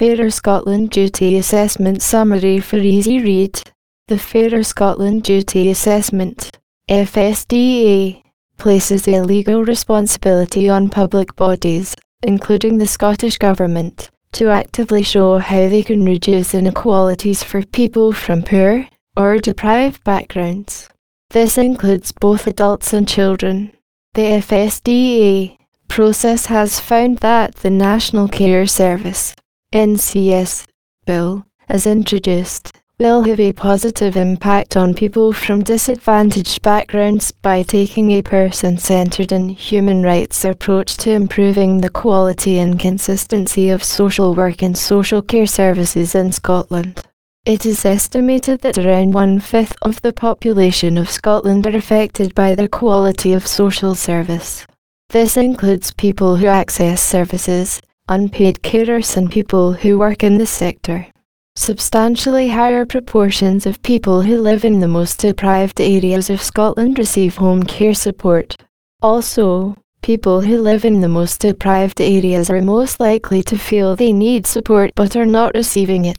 Fairer Scotland Duty Assessment Summary for Easy Read. The Fairer Scotland Duty Assessment, FSDA, places a legal responsibility on public bodies, including the Scottish Government, to actively show how they can reduce inequalities for people from poor or deprived backgrounds. This includes both adults and children. The FSDA process has found that the National Care Service NCS bill, as introduced, will have a positive impact on people from disadvantaged backgrounds by taking a person centred and human rights approach to improving the quality and consistency of social work and social care services in Scotland. It is estimated that around one fifth of the population of Scotland are affected by the quality of social service. This includes people who access services, unpaid carers and people who work in the sector. Substantially higher proportions of people who live in the most deprived areas of Scotland receive home care support. Also, people who live in the most deprived areas are most likely to feel they need support but are not receiving it.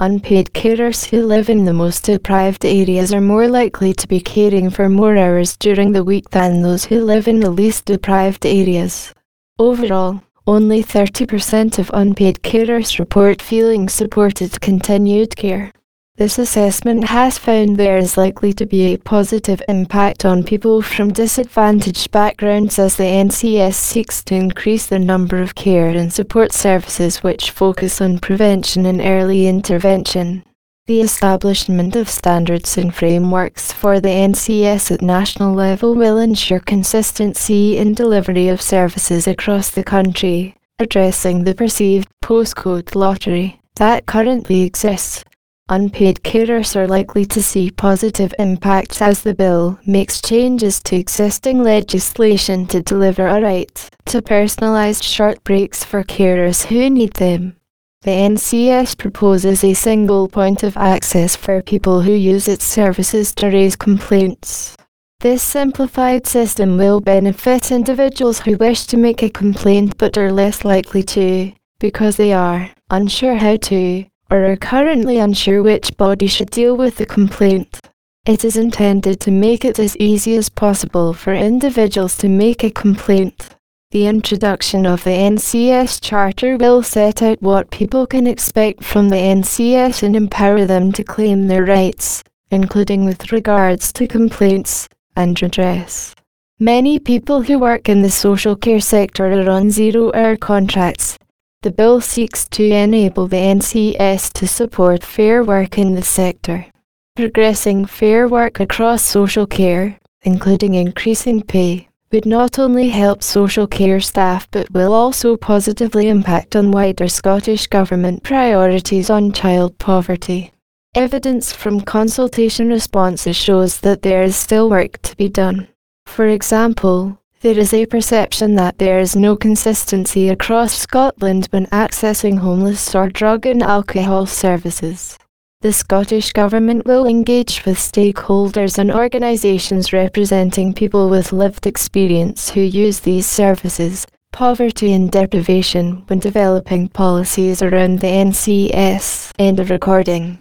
Unpaid carers who live in the most deprived areas are more likely to be caring for more hours during the week than those who live in the least deprived areas. Overall, only 30% of unpaid carers report feeling supported continued care. This assessment has found there is likely to be a positive impact on people from disadvantaged backgrounds as the NCS seeks to increase the number of care and support services which focus on prevention and early intervention. The establishment of standards and frameworks for the NCS at national level will ensure consistency in delivery of services across the country, addressing the perceived postcode lottery that currently exists. Unpaid carers are likely to see positive impacts as the bill makes changes to existing legislation to deliver a right to personalised short breaks for carers who need them. The NCS proposes a single point of access for people who use its services to raise complaints. This simplified system will benefit individuals who wish to make a complaint but are less likely to, because they are unsure how to, or are currently unsure which body should deal with the complaint. It is intended to make it as easy as possible for individuals to make a complaint. The introduction of the NCS Charter will set out what people can expect from the NCS and empower them to claim their rights, including with regards to complaints and redress. Many people who work in the social care sector are on zero hour contracts. The bill seeks to enable the NCS to support fair work in the sector, progressing fair work across social care, including increasing pay would not only help social care staff but will also positively impact on wider Scottish Government priorities on child poverty. Evidence from consultation responses shows that there is still work to be done. For example, there is a perception that there is no consistency across Scotland when accessing homeless or drug and alcohol services. The Scottish Government will engage with stakeholders and organisations representing people with lived experience who use these services, poverty and deprivation when developing policies around the NCS. End of recording.